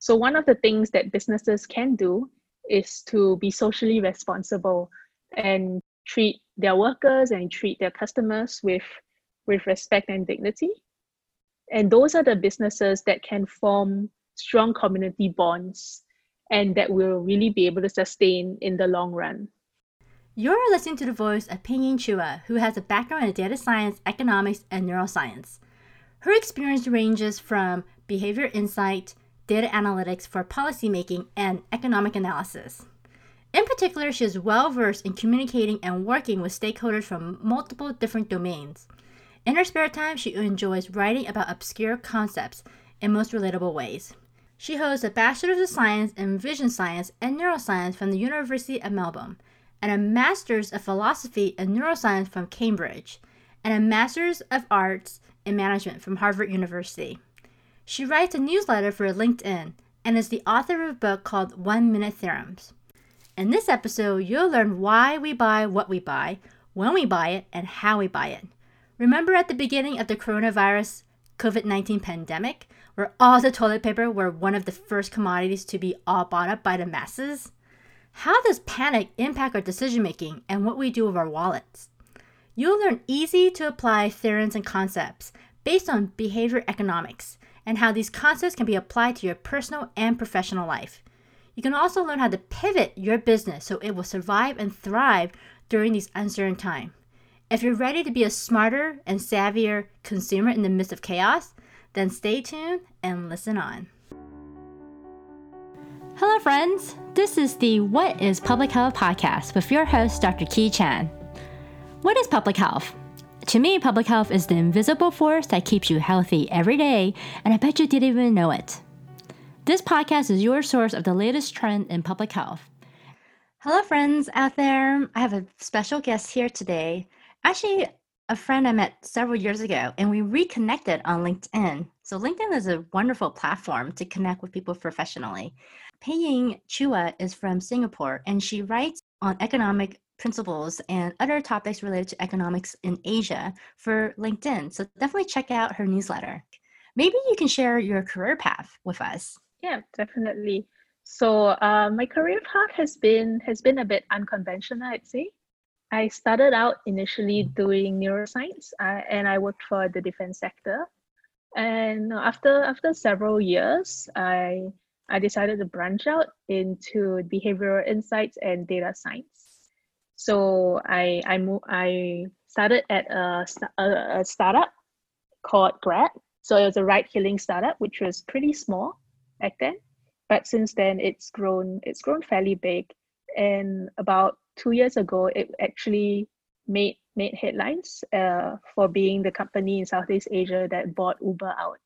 So, one of the things that businesses can do is to be socially responsible and treat their workers and treat their customers with, with respect and dignity. And those are the businesses that can form strong community bonds and that will really be able to sustain in the long run. You're listening to the voice of Pei Ying Chua, who has a background in data science, economics, and neuroscience. Her experience ranges from behavior insight, data analytics for policymaking, and economic analysis. In particular, she is well versed in communicating and working with stakeholders from multiple different domains. In her spare time, she enjoys writing about obscure concepts in most relatable ways. She holds a Bachelor's of Science in Vision Science and Neuroscience from the University of Melbourne, and a Master's of Philosophy and Neuroscience from Cambridge, and a Master's of Arts in Management from Harvard University. She writes a newsletter for LinkedIn and is the author of a book called One Minute Theorems. In this episode, you'll learn why we buy what we buy, when we buy it, and how we buy it. Remember at the beginning of the coronavirus COVID 19 pandemic, where all the toilet paper were one of the first commodities to be all bought up by the masses? How does panic impact our decision making and what we do with our wallets? You'll learn easy to apply theorems and concepts based on behavior economics and how these concepts can be applied to your personal and professional life. You can also learn how to pivot your business so it will survive and thrive during these uncertain times. If you're ready to be a smarter and savvier consumer in the midst of chaos, then stay tuned and listen on. Hello, friends. This is the What is Public Health podcast with your host, Dr. Ki Chan. What is public health? To me, public health is the invisible force that keeps you healthy every day, and I bet you didn't even know it. This podcast is your source of the latest trend in public health. Hello, friends out there. I have a special guest here today. Actually, a friend I met several years ago, and we reconnected on LinkedIn. So, LinkedIn is a wonderful platform to connect with people professionally. Pei Ying Chua is from Singapore, and she writes on economic principles and other topics related to economics in Asia for LinkedIn. So, definitely check out her newsletter. Maybe you can share your career path with us. Yeah, definitely. So, uh, my career path has been has been a bit unconventional, I'd say. I started out initially doing neuroscience uh, and I worked for the defense sector. And after after several years, I I decided to branch out into behavioral insights and data science. So I I moved, I started at a, a, a startup called Grab. So it was a ride hailing startup, which was pretty small back then. But since then, it's grown it's grown fairly big. And about two years ago, it actually made made headlines uh, for being the company in Southeast Asia that bought Uber out.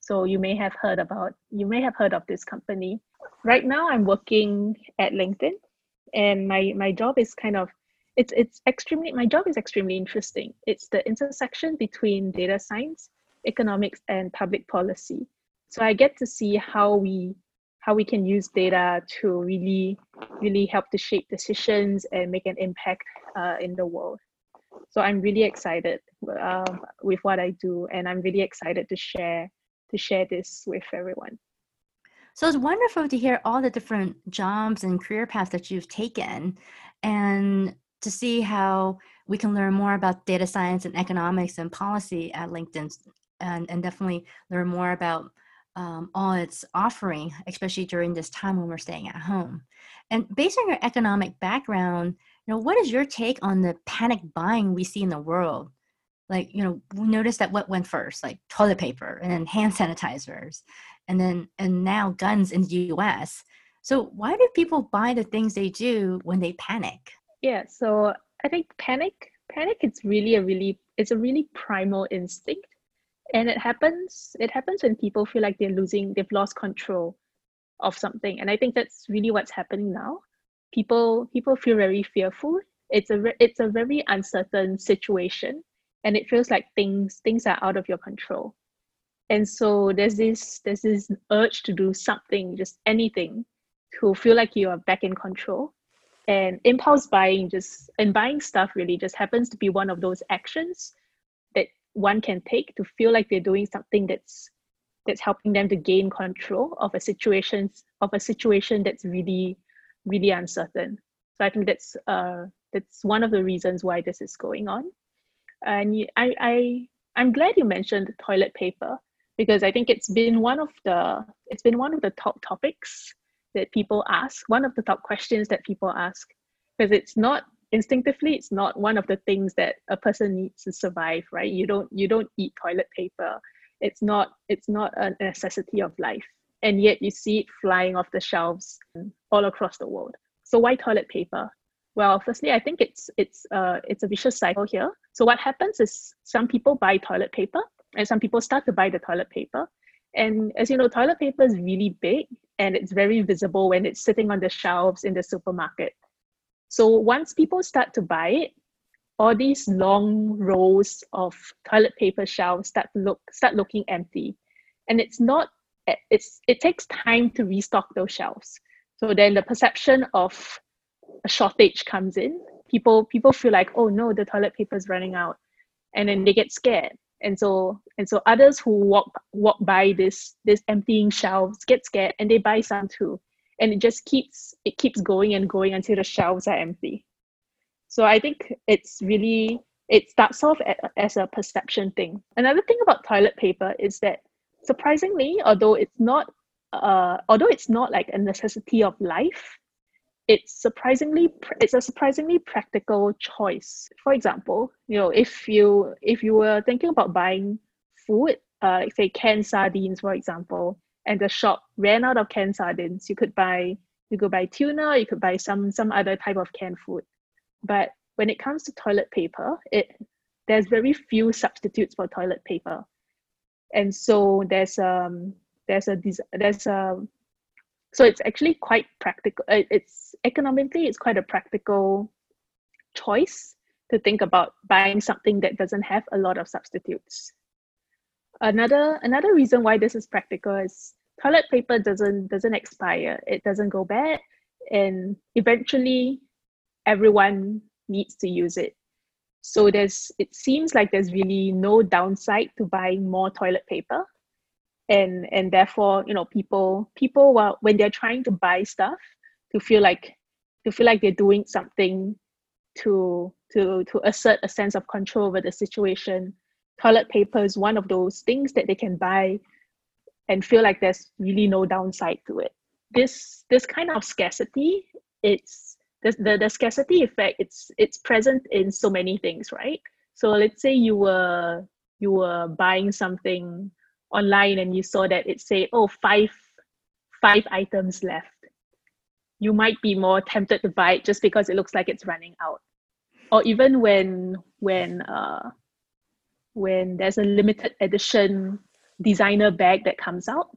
So you may have heard about you may have heard of this company. Right now, I'm working at LinkedIn, and my my job is kind of it's it's extremely my job is extremely interesting. It's the intersection between data science, economics, and public policy. So I get to see how we how we can use data to really really help to shape decisions and make an impact uh, in the world so i'm really excited uh, with what i do and i'm really excited to share to share this with everyone so it's wonderful to hear all the different jobs and career paths that you've taken and to see how we can learn more about data science and economics and policy at linkedin and, and definitely learn more about um, all its offering, especially during this time when we're staying at home. And based on your economic background, you know, what is your take on the panic buying we see in the world? Like, you know, we noticed that what went first, like toilet paper and then hand sanitizers, and then and now guns in the US. So why do people buy the things they do when they panic? Yeah, so I think panic panic it's really a really it's a really primal instinct. And it happens it happens when people feel like they're losing they've lost control of something. And i think that's really what's happening now. People people feel very fearful. It's a it's a very uncertain situation. And it feels like things things are out of your control. And so there's this there's this urge to do something just anything to feel like you are back in control and impulse buying just and buying stuff really just happens to be one of those actions that one can take to feel like they're doing something that's that's helping them to gain control of a situation of a situation that's really really uncertain. So i think that's uh that's one of the reasons why this is going on. And i i i'm glad you mentioned toilet paper because i think it's been one of the it's been one of the top topics that people ask one of the top questions that people ask because it's not instinctively it's not one of the things that a person needs to survive right? You don't you don't eat toilet paper. It's not it's not a necessity of life. And yet you see it flying off the shelves all across the world. So why toilet paper? Well firstly i think it's it's uh it's a vicious cycle here. So what happens is some people buy toilet paper and some people start to buy the toilet paper and as you know toilet paper is really big and it's very visible when it's sitting on the shelves in the supermarket. So once people start to buy it all these long rows of toilet paper shelves start to look start looking empty. And it's not it's it takes time to restock those shelves. So then the perception of a shortage comes in. People people feel like oh no the toilet paper is running out. And then they get scared and so and so others who walk walk by this this emptying shelves get scared and they buy some too and it just keeps it keeps going and going until the shelves are empty so I think it's really, it starts off as a perception thing. Another thing about toilet paper is that surprisingly, although it's not, uh, although it's not like a necessity of life, it's surprisingly it's a surprisingly practical choice. For example, you know, if you if you were thinking about buying food, uh, say canned sardines, for example, and the shop ran out of canned sardines, you could buy you could buy tuna, you could buy some some other type of canned food. But when it comes to toilet paper, it there's very few substitutes for toilet paper, and so there's um there's a there's a so it's actually quite practical. Uh, it's economically it's quite a practical choice to think about buying something that doesn't have a lot of substitutes. Another another reason why this is practical is toilet paper doesn't doesn't expire. It doesn't go bad, and eventually everyone needs to use it. So there's it seems like there's really no downside to buying more toilet paper. And and therefore, you know, people people while when they're trying to buy stuff to feel like to feel like they're doing something to to to assert a sense of control over the situation. Toilet paper is one of those things that they can buy and feel like there's really no downside to it. This this kind of scarcity, it's the, the, the scarcity effect it's it's present in so many things right so let's say you were you were buying something online and you saw that it say oh five five items left. You might be more tempted to buy it just because it looks like it's running out. Or even when when uh when there's a limited edition designer bag that comes out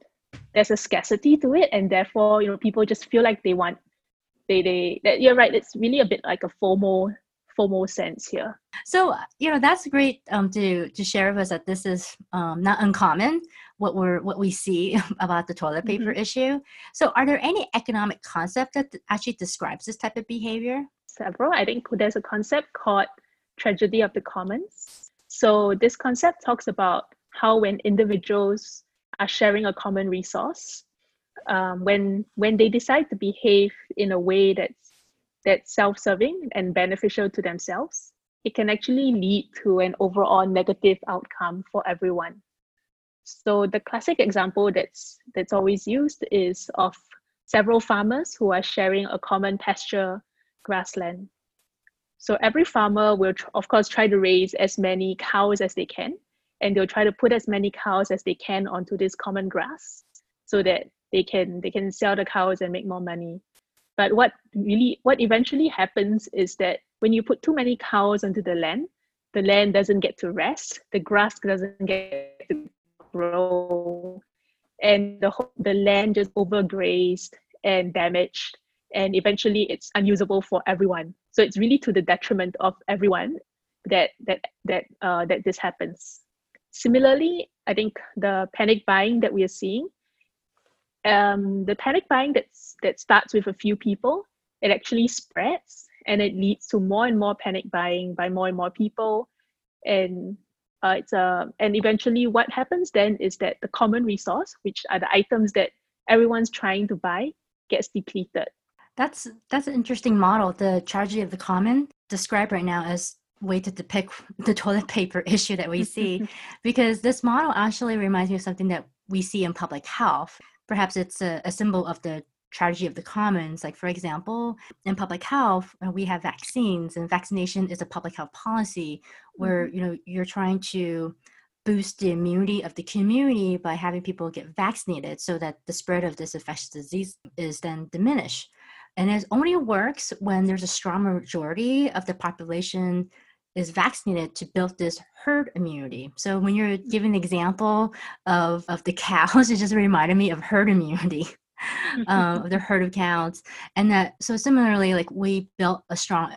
there's a scarcity to it and therefore you know people just feel like they want they they that you're right it's really a bit like a FOMO FOMO sense here. So you know that's great um, to to share with us that this is um, not uncommon what we're what we see about the toilet paper mm-hmm. issue. So are there any economic concept that actually describes this type of behavior? Several. I think there's a concept called tragedy of the commons. So this concept talks about how when individuals are sharing a common resource, um, when when they decide to behave in a way that's that's self-serving and beneficial to themselves, it can actually lead to an overall negative outcome for everyone. So the classic example that's that's always used is of several farmers who are sharing a common pasture grassland. So every farmer will, tr- of course, try to raise as many cows as they can, and they'll try to put as many cows as they can onto this common grass, so that they can they can sell the cows and make more money but what really what eventually happens is that when you put too many cows onto the land the land doesn't get to rest the grass doesn't get to grow and the the land just overgrazed and damaged and eventually it's unusable for everyone. So it's really to the detriment of everyone that that that uh, that this happens. Similarly i think the panic buying that we are seeing um, the panic buying that's, that starts with a few people, it actually spreads and it leads to more and more panic buying by more and more people. And Uh, it's a, and eventually what happens then is that the common resource, which are the items that everyone's trying to buy, gets depleted. That's that's an interesting model. The tragedy of the common described right now as way to depict the toilet paper issue that we see, because this model actually reminds me of something that we see in public health. Perhaps it's a, a symbol of the tragedy of the commons. Like, for example, in public health, uh, we have vaccines, and vaccination is a public health policy where mm-hmm. you know you're trying to boost the immunity of the community by having people get vaccinated so that the spread of this infectious disease is then diminished. And it only works when there's a strong majority of the population is vaccinated to build this herd immunity. So when you're giving the example of, of the cows, it just reminded me of herd immunity. um, of the herd of cows and that so similarly like we built a strong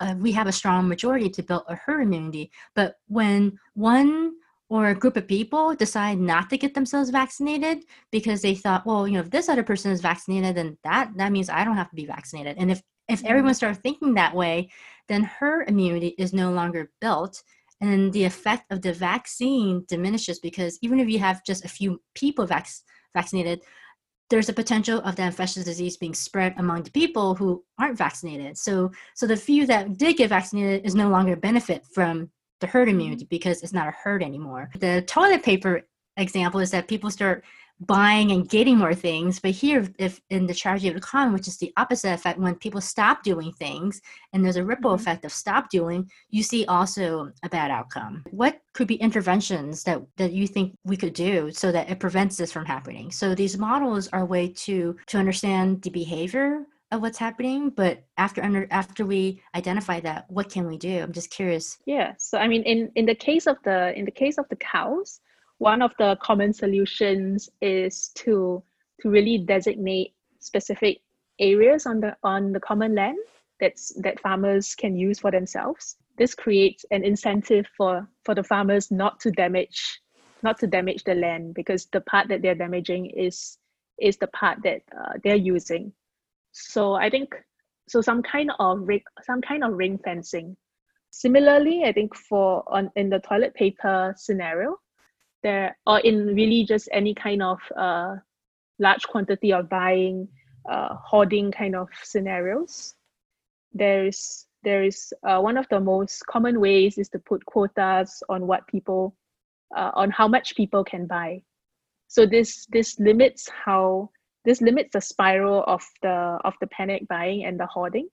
uh, we have a strong majority to build a herd immunity but when one or a group of people decide not to get themselves vaccinated because they thought well you know if this other person is vaccinated then that that means i don't have to be vaccinated and if if everyone starts thinking that way then herd immunity is no longer built and then the effect of the vaccine diminishes because even if you have just a few people vac- vaccinated there's a potential of the infectious disease being spread among the people who aren't vaccinated. So so the few that did get vaccinated is no longer benefit from the herd immunity mm-hmm. because it's not a herd anymore. The toilet paper example is that people start buying and getting more things. But here, if in the tragedy of the common, which is the opposite effect, when people stop doing things and there's a ripple mm-hmm. effect of stop doing, you see also a bad outcome. What could be interventions that, that you think we could do so that it prevents this from happening? So these models are a way to to understand the behavior of what's happening but after under after we identify that what can we do i'm just curious yeah so i mean in in the case of the in the case of the cows one of the common solutions is to to really designate specific areas on the on the common land that's that farmers can use for themselves. This creates an incentive for for the farmers not to damage not to damage the land because the part that they're damaging is is the part that uh, they're using. So i think so some kind of ring some kind of ring fencing. Similarly i think for on in the toilet paper scenario there or in really just any kind of uh, large quantity of buying uh, hoarding kind of scenarios there is there is uh, one of the most common ways is to put quotas on what people uh, on how much people can buy. So this this limits how this limits the spiral of the of the panic buying and the hoarding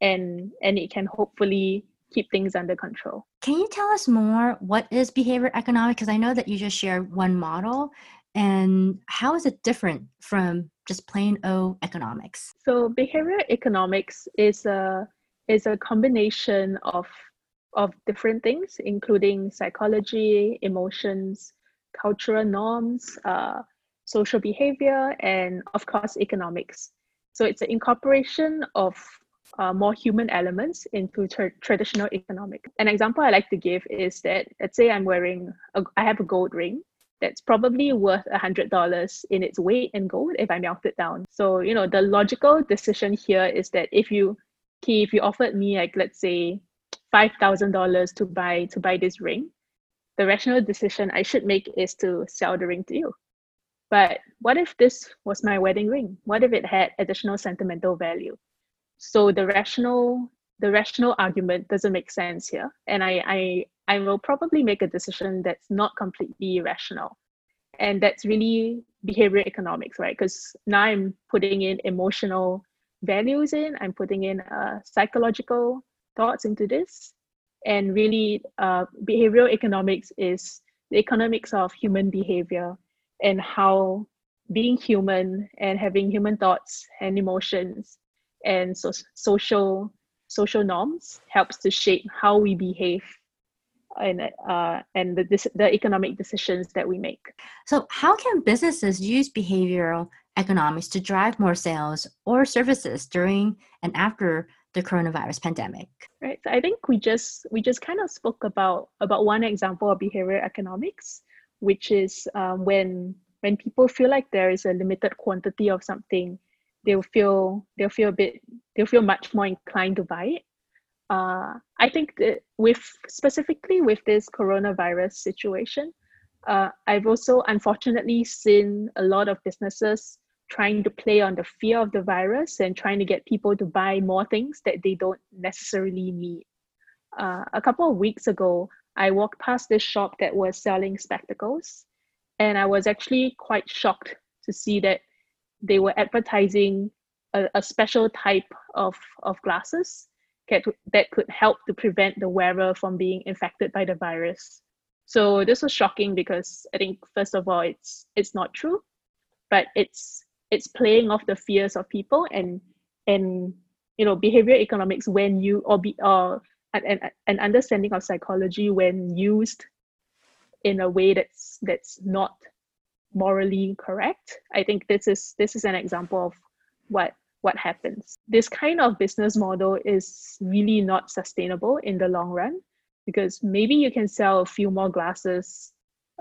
and and it can hopefully keep things under control. Can you tell us more? What is behavior economics? Because I know that you just shared one model, and how is it different from just plain O economics? So behavior economics is a is a combination of of different things, including psychology, emotions, cultural norms, uh, social behavior, and of course economics. So it's an incorporation of uh, more human elements into tra- traditional economic. An example I like to give is that let's say I'm wearing, a, I have a gold ring that's probably worth a hundred dollars in its weight in gold if I melt it down. So you know the logical decision here is that if you, if you offered me like let's say five thousand dollars to buy to buy this ring, the rational decision I should make is to sell the ring to you. But what if this was my wedding ring? What if it had additional sentimental value? So the rational the rational argument doesn't make sense here. And I, I i will probably make a decision that's not completely rational. And that's really behavior economics right? Because now i'm putting in emotional values in. I'm putting in uh, psychological thoughts into this. And really uh, behavioral economics is the economics of human behavior and how being human and having human thoughts and emotions and so social social norms helps to shape how we behave and uh, and the, the economic decisions that we make. So, how can businesses use behavioral economics to drive more sales or services during and after the coronavirus pandemic? Right. So I think we just we just kind of spoke about about one example of behavioral economics, which is um, when when people feel like there is a limited quantity of something they'll feel they'll feel a bit they'll feel much more inclined to buy it uh, I think that with specifically with this coronavirus situation, uh, I've also unfortunately seen a lot of businesses trying to play on the fear of the virus and trying to get people to buy more things that they don't necessarily need. Uh, a couple of weeks ago, I walked past this shop that was selling spectacles, and I was actually quite shocked to see that they were advertising a, a special type of, of glasses that, could help to prevent the wearer from being infected by the virus. So this was shocking because I think first of all it's it's not true, but it's it's playing off the fears of people and and you know behavior economics when you or be or an, an understanding of psychology when used in a way that's that's not morally correct. I think this is this is an example of what what happens. This kind of business model is really not sustainable in the long run because maybe you can sell a few more glasses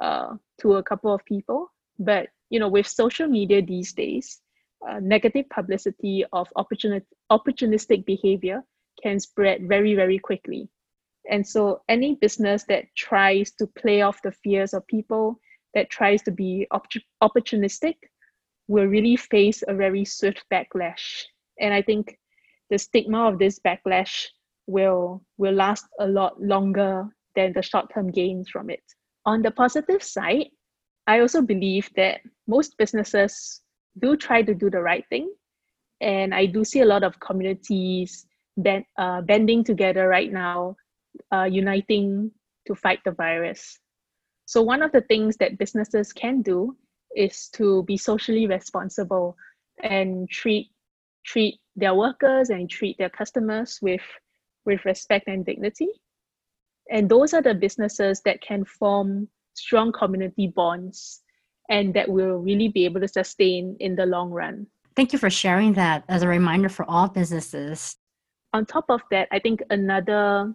uh, to a couple of people but you know with social media these days uh, negative publicity of opportunity, opportunistic behavior can spread very very quickly. And so any business that tries to play off the fears of people that tries to be op- opportunistic will really face a very swift backlash. And i think the stigma of this backlash will will last a lot longer than the short-term gains from it. On the positive side i also believe that most businesses do try to do the right thing. And i do see a lot of communities bend, uh, bending together right now uh, uniting to fight the virus so one of the things that businesses can do is to be socially responsible and treat treat their workers and treat their customers with with respect and dignity. And those are the businesses that can form strong community bonds and that will really be able to sustain in the long run. Thank you for sharing that as a reminder for all businesses. On top of that, I think another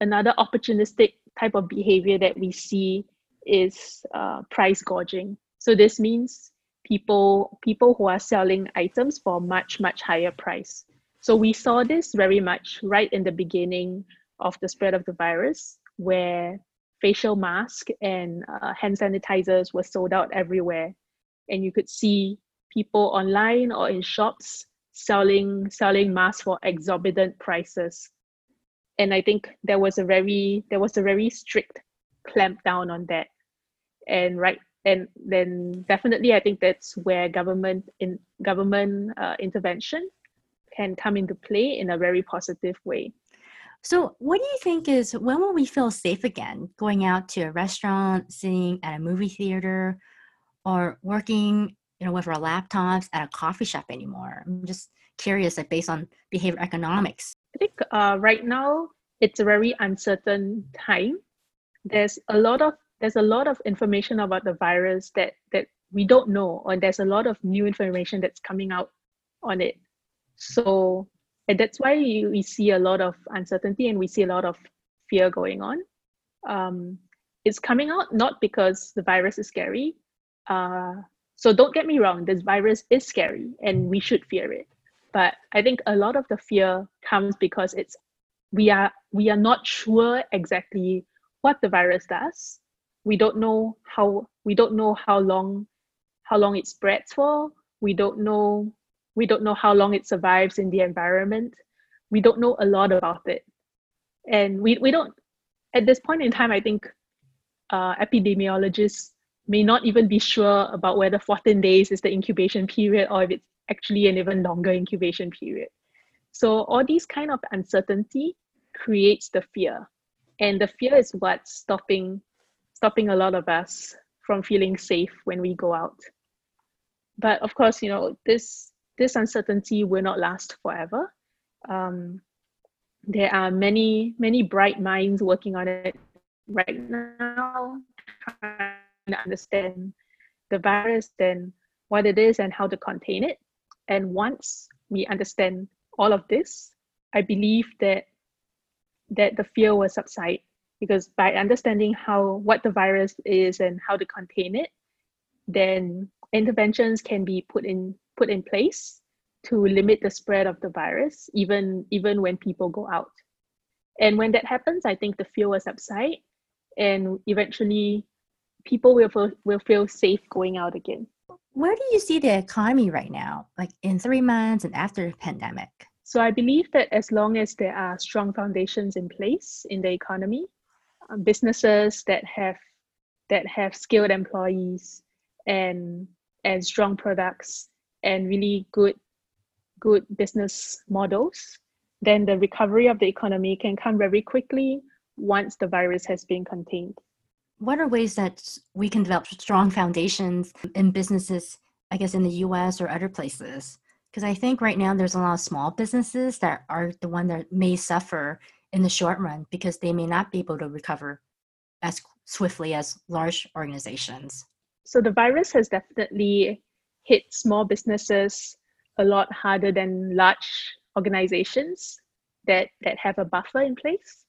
another opportunistic type of behavior that we see is uh, price gouging. So this means people people who are selling items for much much higher price. So we saw this very much right in the beginning of the spread of the virus, where facial masks and uh, hand sanitizers were sold out everywhere, and you could see people online or in shops selling selling masks for exorbitant prices. And I think there was a very there was a very strict clamp down on that. And right and then definitely I think that's where government in government uh, intervention can come into play in a very positive way. So, what do you think is when will we feel safe again going out to a restaurant, sitting at a movie theater, or working you know with our laptops at a coffee shop anymore? I'm just curious, like based on behavior economics. I think uh, right now it's a very uncertain time. There's a lot of there's a lot of information about the virus that that we don't know, or there's a lot of new information that's coming out on it. So and that's why we see a lot of uncertainty and we see a lot of fear going on. Um, it's coming out not because the virus is scary. Uh, so don't get me wrong, this virus is scary and we should fear it. But I think a lot of the fear comes because it's we are we are not sure exactly what the virus does. We don't know how we don't know how long how long it spreads for. We don't know we don't know how long it survives in the environment. We don't know a lot about it. And we, we don't, at this point in time, I think uh, epidemiologists may not even be sure about whether 14 days is the incubation period or if it's actually an even longer incubation period. So all these kind of uncertainty creates the fear. And the fear is what's stopping stopping a lot of us from feeling safe when we go out. But of course, you know, this this uncertainty will not last forever. Um, there are many, many bright minds working on it right now, to understand the virus, then what it is and how to contain it. And once we understand all of this, I believe that that the fear will subside because by understanding how what the virus is and how to contain it, then interventions can be put in put in place to limit the spread of the virus, even even when people go out. And when that happens, I think the fear will subside, and eventually, people will feel, will feel safe going out again. Where do you see the economy right now, like in three months and after the pandemic? So I believe that as long as there are strong foundations in place in the economy, um, businesses that have that have skilled employees and and strong products and really good good business models, then the recovery of the economy can come very quickly once the virus has been contained. What are ways that we can develop strong foundations in businesses, I guess, in the US or other places? Because I think right now there's a lot of small businesses that are the one that may suffer in the short run because they may not be able to recover as swiftly as large organizations. So the virus has definitely hit small businesses a lot harder than large organizations that that have a buffer in place.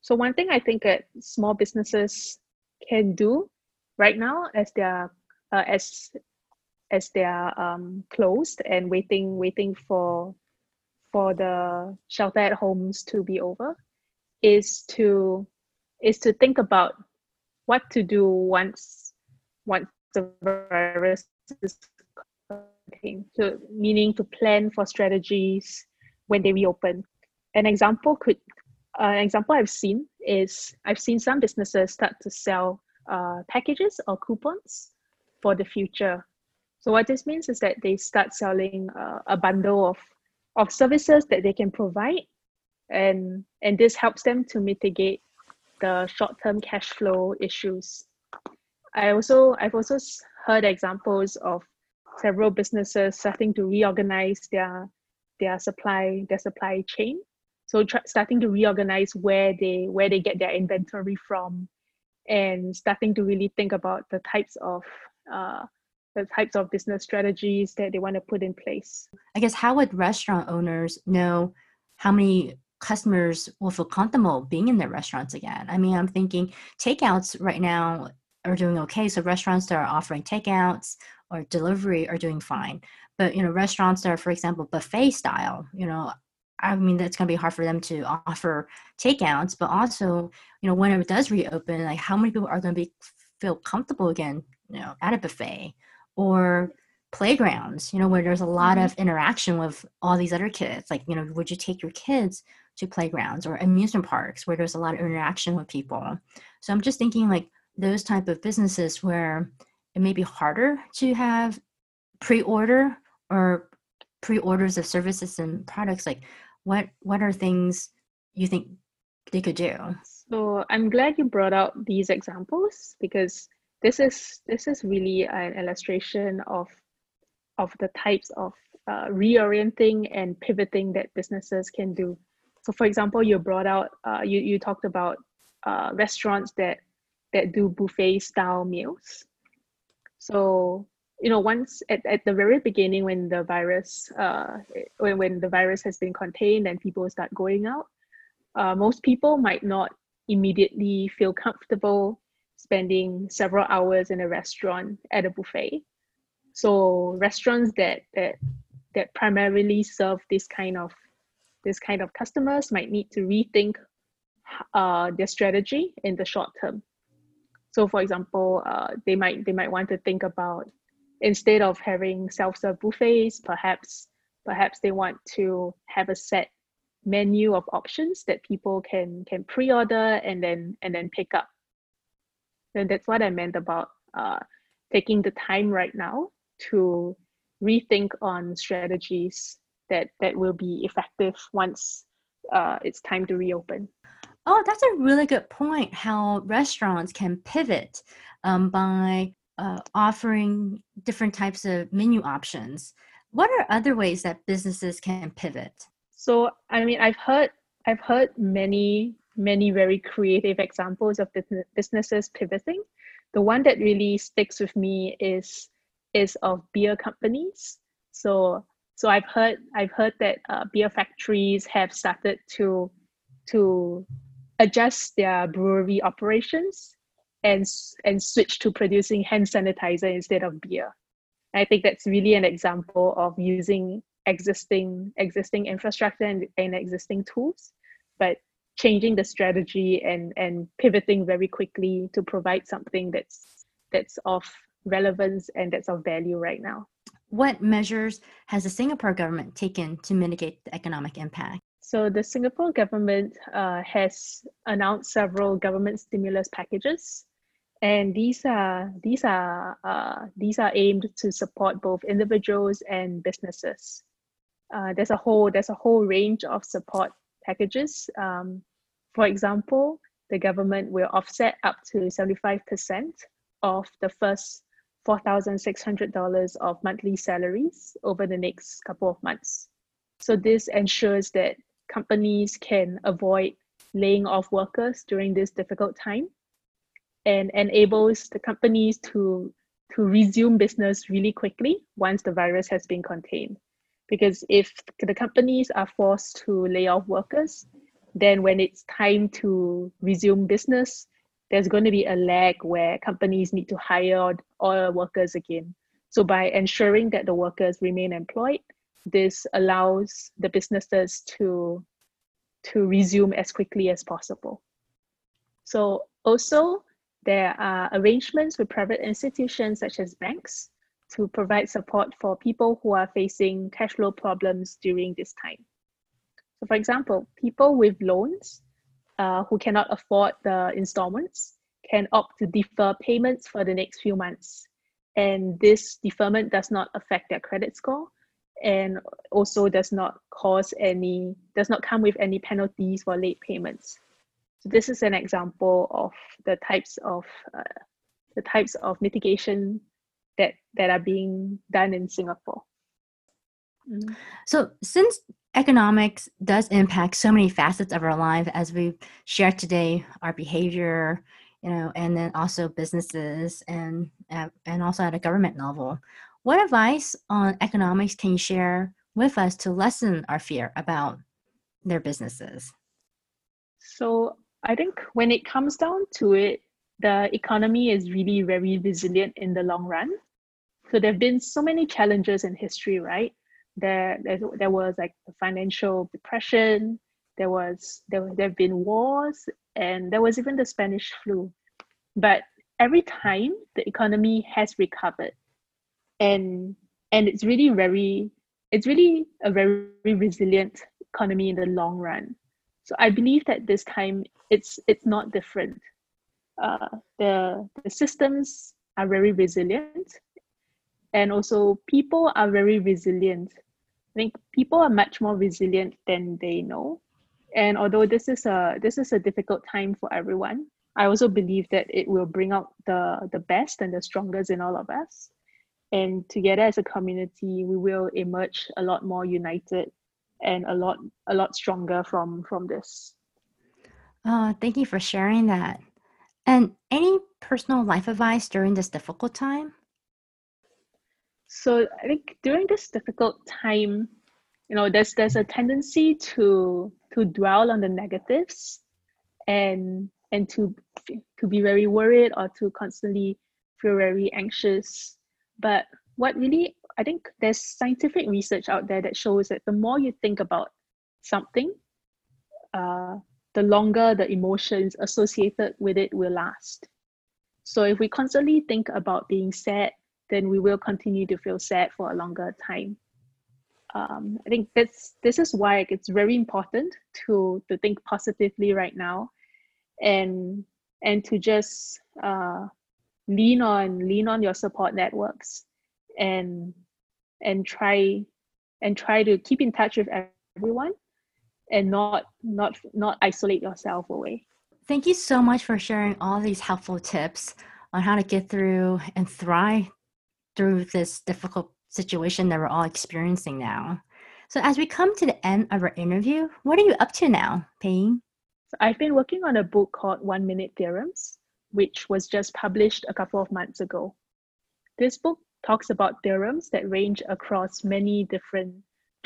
So one thing I think that small businesses can do right now, as they are uh, as as they are um, closed and waiting waiting for for the shelter at homes to be over, is to is to think about what to do once once the virus is contained. So meaning to plan for strategies when they reopen. An example could uh, an example I've seen is I've seen some businesses start to sell uh, packages or coupons for the future. So what this means is that they start selling uh, a bundle of of services that they can provide, and and this helps them to mitigate the short term cash flow issues. I also I've also heard examples of several businesses starting to reorganize their their supply their supply chain so starting to reorganize where they where they get their inventory from and starting to really think about the types of uh, the types of business strategies that they want to put in place. I guess how would restaurant owners know how many customers will feel comfortable being in their restaurants again? I mean i'm thinking takeouts right now are doing okay so restaurants that are offering takeouts or delivery are doing fine. But you know restaurants that are for example buffet style you know I mean, that's going to be hard for them to offer takeouts, but also, you know, when it does reopen, like how many people are going to be feel comfortable again, you know, at a buffet or playgrounds, you know, where there's a lot mm-hmm. of interaction with all these other kids. Like, you know, would you take your kids to playgrounds or amusement parks where there's a lot of interaction with people? So I'm just thinking like those type of businesses where it may be harder to have pre-order or pre-orders of services and products like what what are things you think they could do? So i'm glad you brought out these examples because this is this is really an illustration of of the types of uh, reorienting and pivoting that businesses can do. So for example you brought out uh, you, you talked about uh, restaurants that that do buffet style meals. So you know once at, at the very beginning when the virus uh, when, when the virus has been contained and people start going out uh, most people might not immediately feel comfortable spending several hours in a restaurant at a buffet. So restaurants that that that primarily serve this kind of this kind of customers might need to rethink uh, their strategy in the short term. So for example uh, they might they might want to think about instead of having self-serve buffets, perhaps perhaps they want to have a set menu of options that people can can pre-order and then and then pick up. And that's what I meant about uh, taking the time right now to rethink on strategies that that will be effective once uh, it's time to reopen. Oh, that's a really good point. How restaurants can pivot um, by uh, offering different types of menu options. What are other ways that businesses can pivot? So, I mean, I've heard I've heard many many very creative examples of businesses pivoting. The one that really sticks with me is is of beer companies. So so I've heard I've heard that uh, beer factories have started to to adjust their brewery operations and and switch to producing hand sanitizer instead of beer. I think that's really an example of using existing existing infrastructure and, and existing tools, but changing the strategy and and pivoting very quickly to provide something that's that's of relevance and that's of value right now. What measures has the Singapore government taken to mitigate the economic impact? So the Singapore government uh, has announced several government stimulus packages, and these are these are uh, these are aimed to support both individuals and businesses. Uh, there's a whole there's a whole range of support packages. Um, for example, the government will offset up to 75% of the first $4,600 of monthly salaries over the next couple of months. So this ensures that companies can avoid laying off workers during this difficult time and enables the companies to, to resume business really quickly once the virus has been contained. Because if the companies are forced to lay off workers, then when it's time to resume business, there's going to be a lag where companies need to hire all workers again. So by ensuring that the workers remain employed, this allows the businesses to, to resume as quickly as possible. So also, there are arrangements with private institutions such as banks to provide support for people who are facing cash flow problems during this time. So for example, people with loans uh, who cannot afford the installments can opt to defer payments for the next few months. And this deferment does not affect their credit score and also does not cause any, does not come with any penalties for late payments. So this is an example of the types of uh, the types of mitigation that that are being done in Singapore. Mm. So since economics does impact so many facets of our life as we've shared today our behavior you know and then also businesses and uh, and also at a government level what advice on economics can you share with us to lessen our fear about their businesses so i think when it comes down to it the economy is really very resilient in the long run. So there have been so many challenges in history right? There there, there was like the financial depression there was there, there have been wars and there was even the spanish flu. But every time the economy has recovered. And and it's really very it's really a very resilient economy in the long run so i believe that this time it's it's not different uh, the the systems are very resilient and also people are very resilient I think people are much more resilient than they know. And although this is a this is a difficult time for everyone, I also believe that it will bring out the the best and the strongest in all of us. And together as a community, we will emerge a lot more united and a lot a lot stronger from from this. Oh, thank you for sharing that. And any personal life advice during this difficult time? so I think during this difficult time, you know, there's there's a tendency to to dwell on the negatives, and and to to be very worried or to constantly feel very anxious. But what really I think there's scientific research out there that shows that the more you think about something, uh, the longer the emotions associated with it will last. So if we constantly think about being sad then we will continue to feel sad for a longer time. Um, I think that's this is why it's very important to to think positively right now, and and to just uh, lean on lean on your support networks, and and try and try to keep in touch with everyone, and not not not isolate yourself away. Thank you so much for sharing all these helpful tips on how to get through and thrive through this difficult situation that we're all experiencing now. So, as we come to the end of our interview, what are you up to now, Pei Ying? So I've been working on a book called One Minute Theorems, which was just published a couple of months ago. This book talks about theorems that range across many different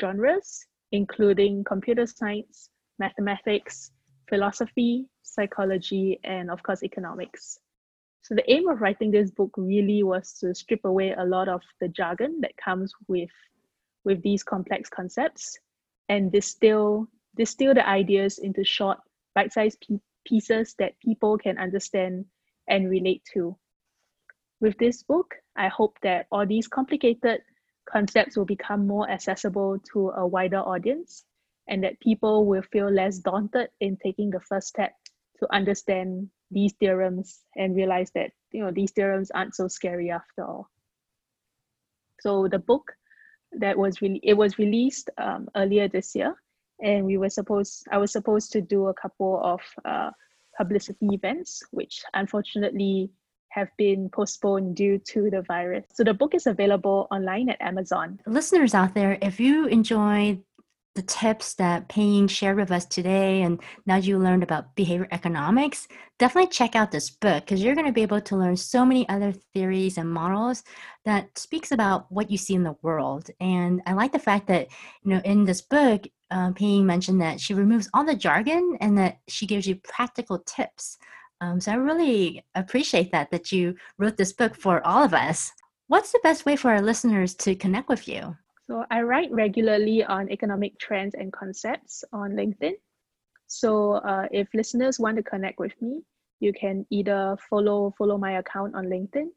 genres, including computer science, mathematics, philosophy, psychology, and of course, economics. So the aim of writing this book really was to strip away a lot of the jargon that comes with with these complex concepts and distill distill the ideas into short bite-sized pieces that people can understand and relate to. With this book, I hope that all these complicated concepts will become more accessible to a wider audience and that people will feel less daunted in taking the first step to understand these theorems and realize that you know these theorems aren't so scary after all. So the book that was really it was released um, earlier this year, and we were supposed I was supposed to do a couple of uh, publicity events, which unfortunately have been postponed due to the virus. So the book is available online at Amazon. Listeners out there, if you enjoyed the tips that Pei shared with us today, and now you learned about behavior economics, definitely check out this book because you're going to be able to learn so many other theories and models that speaks about what you see in the world. And I like the fact that you know in this book, uh, Pei mentioned that she removes all the jargon and that she gives you practical tips. Um, so I really appreciate that that you wrote this book for all of us. What's the best way for our listeners to connect with you? So I write regularly on economic trends and concepts on LinkedIn. So uh, if listeners want to connect with me, you can either follow follow my account on LinkedIn,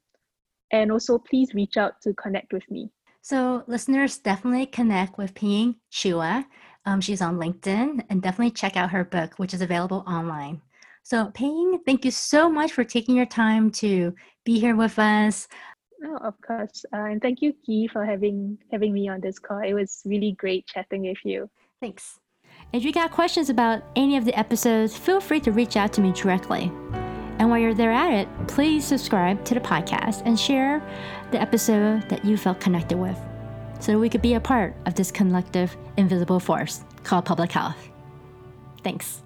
and also please reach out to connect with me. So listeners definitely connect with Pei Ying Chua. Um, she's on LinkedIn, and definitely check out her book, which is available online. So Pei Ying, thank you so much for taking your time to be here with us. Oh, of course. Uh, and thank you, Key, for having having me on this call. It was really great chatting with you. Thanks. If you got questions about any of the episodes, feel free to reach out to me directly. And while you're there at it, please subscribe to the podcast and share the episode that you felt connected with so we could be a part of this collective invisible force called public health. Thanks.